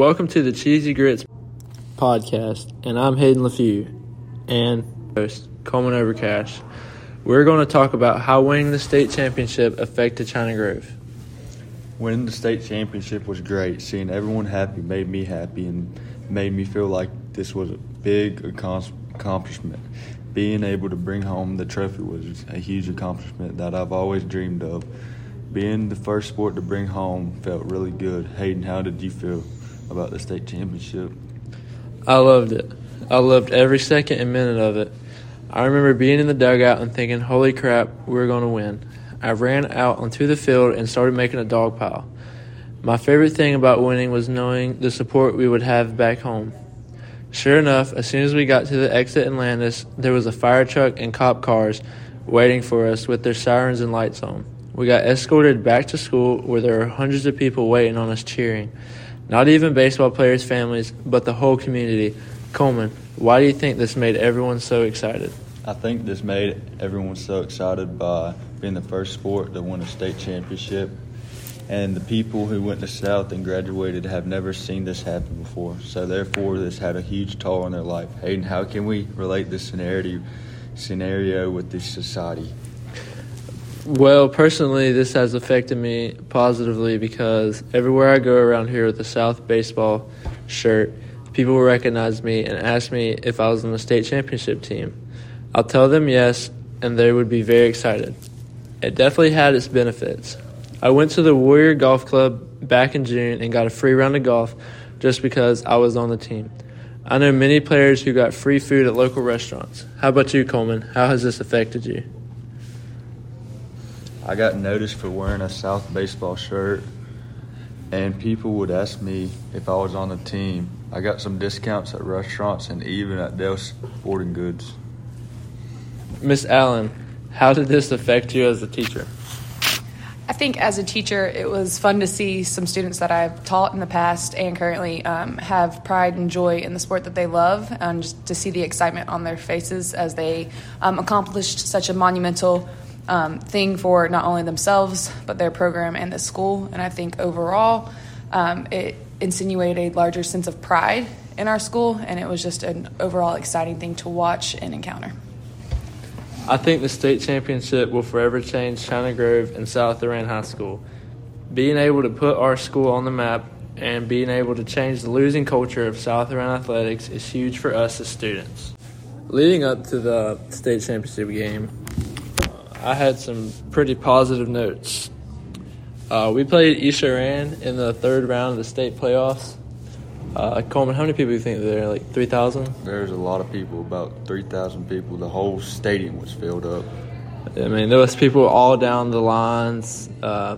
Welcome to the Cheezy Gritz podcast, and I'm Haiden LeFew and host Coleman Overcash. We're going to talk about how winning the state championship affected China Grove. Winning the state championship was great. Seeing everyone happy made me happy and made me feel like this was a big accomplishment. Being able to bring home the trophy was a huge accomplishment that I've always dreamed of. Being the first sport to bring home felt really good. Haiden, how did you feel about the state championship? I loved it. I loved every second and minute of it. I remember being in the dugout and thinking, holy crap, we're going to win. I ran out onto the field and started making a dog pile. My favorite thing about winning was knowing the support we would have back home. Sure enough, as soon as we got to the exit in Landis, there was a fire truck and cop cars waiting for us with their sirens and lights on. We got escorted back to school where there were hundreds of people waiting on us cheering. Not even baseball players' families, but the whole community. Coleman, why do you think this made everyone so excited? I think this made everyone so excited by being the first sport to win a state championship. And the people who went to South and graduated have never seen this happen before. So therefore, this had a huge toll on their life. Haiden, how can we relate this scenario scenario with this society? Well, personally, this has affected me positively because everywhere I go around here with a South baseball shirt, people will recognize me and ask me if I was on the state championship team. I'll tell them yes, and they would be very excited. It definitely had its benefits. I went to the Warrior Golf Club back in June and got a free round of golf just because I was on the team. I know many players who got free food at local restaurants. How about you, Coleman? How has this affected you? I got noticed for wearing a South baseball shirt, and people would ask me if I was on the team. I got some discounts at restaurants and even at Dale's Sporting Goods. Miss Allen, how did this affect you as a teacher? I think as a teacher, it was fun to see some students that I've taught in the past and currently um, have pride and joy in the sport that they love, and just to see the excitement on their faces as they um, accomplished such a monumental um, thing for not only themselves but their program and the school. And I think overall, um, it insinuated a larger sense of pride in our school, and it was just an overall exciting thing to watch and encounter. I think the state championship will forever change China Grove and South Rowan High School. Being able to put our school on the map and being able to change the losing culture of South Rowan athletics is huge for us as students. Leading up to the state championship game, I had some pretty positive notes. Uh, we played East Rowan in the third round of the state playoffs. Uh, Coleman, how many people do you think there? Like 3,000? There's a lot of people, about 3,000 people. The whole stadium was filled up. I mean, there was people all down the lines, uh,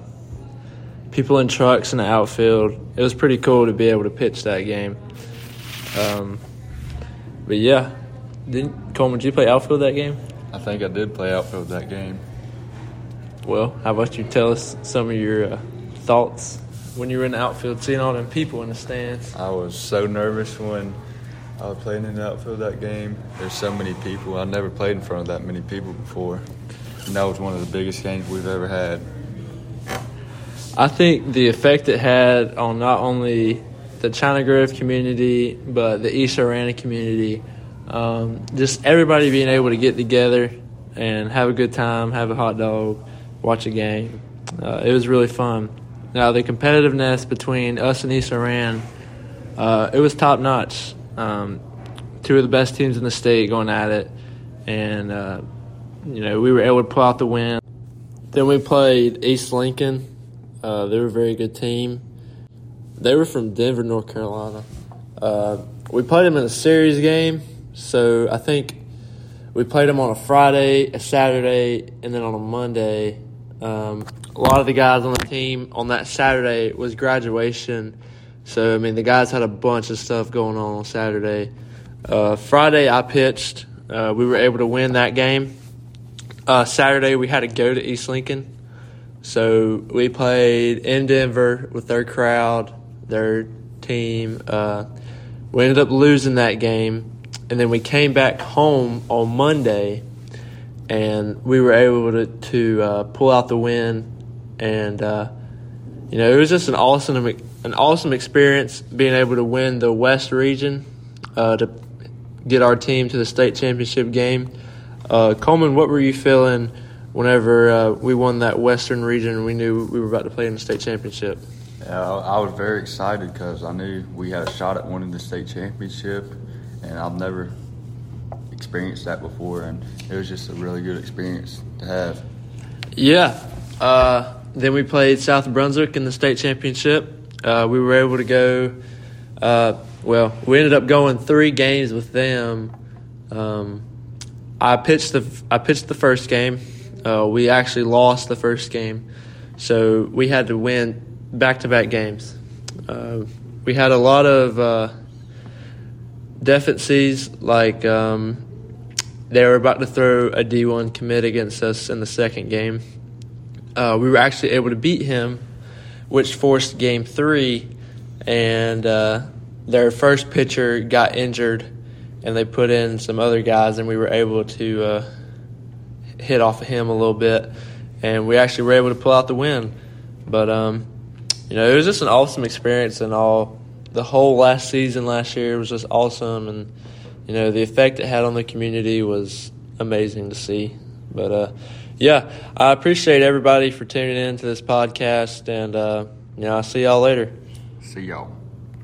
people in trucks in the outfield. It was pretty cool to be able to pitch that game. Um, but yeah, didn't Coleman? Did you play outfield that game? I think I did play outfield that game. Well, how about you tell us some of your uh, thoughts when you were in the outfield, seeing all them people in the stands? I was so nervous when I was playing in the outfield that game. There's so many people. I never played in front of that many people before. And that was one of the biggest games we've ever had. I think the effect it had on not only the China Grove community, but the East Rowan community, um, just everybody being able to get together and have a good time, have a hot dog, watch a game. Uh, it was really fun. Now the competitiveness between us and East Rowan, uh, it was top notch. Um, two of the best teams in the state going at it, and uh, you know we were able to pull out the win. Then we played East Lincoln. Uh, they were a very good team. They were from Denver, North Carolina. Uh, we played them in a series game, so I think we played them on a Friday, a Saturday, and then on a Monday. Um, a lot of the guys on the team on that Saturday was graduation. So, I mean, the guys had a bunch of stuff going on on Saturday. Uh, Friday, I pitched. Uh, we were able to win that game. Uh, Saturday, we had to go to East Lincoln. So, we played in Denver with their crowd, their team. Uh, we ended up losing that game. And then we came back home on Monday and we were able to, to uh, pull out the win and uh, you know it was just an awesome an awesome experience being able to win the West region uh, to get our team to the state championship game. Uh, Coleman, what were you feeling whenever uh, we won that Western region and we knew we were about to play in the state championship? I was very excited because I knew we had a shot at winning the state championship, and I've never experienced that before, and it was just a really good experience to have. Yeah. Uh, then we played South Brunswick in the state championship. Uh, we were able to go. Uh, well, we ended up going three games with them. Um, I pitched the I pitched the first game. Uh, we actually lost the first game, so we had to win back to back games. Uh, we had a lot of uh, deficiencies, like um, they were about to throw a D1 commit against us in the second game. Uh, we were actually able to beat him, which forced game three, and uh, their first pitcher got injured, and they put in some other guys, and we were able to uh, hit off of him a little bit, and we actually were able to pull out the win. But um, you know, it was just an awesome experience, and all the whole last season last year was just awesome, and you know, the effect it had on the community was amazing to see. But uh, yeah, I appreciate everybody for tuning in to this podcast, and uh, you know, I'll see y'all later. See y'all.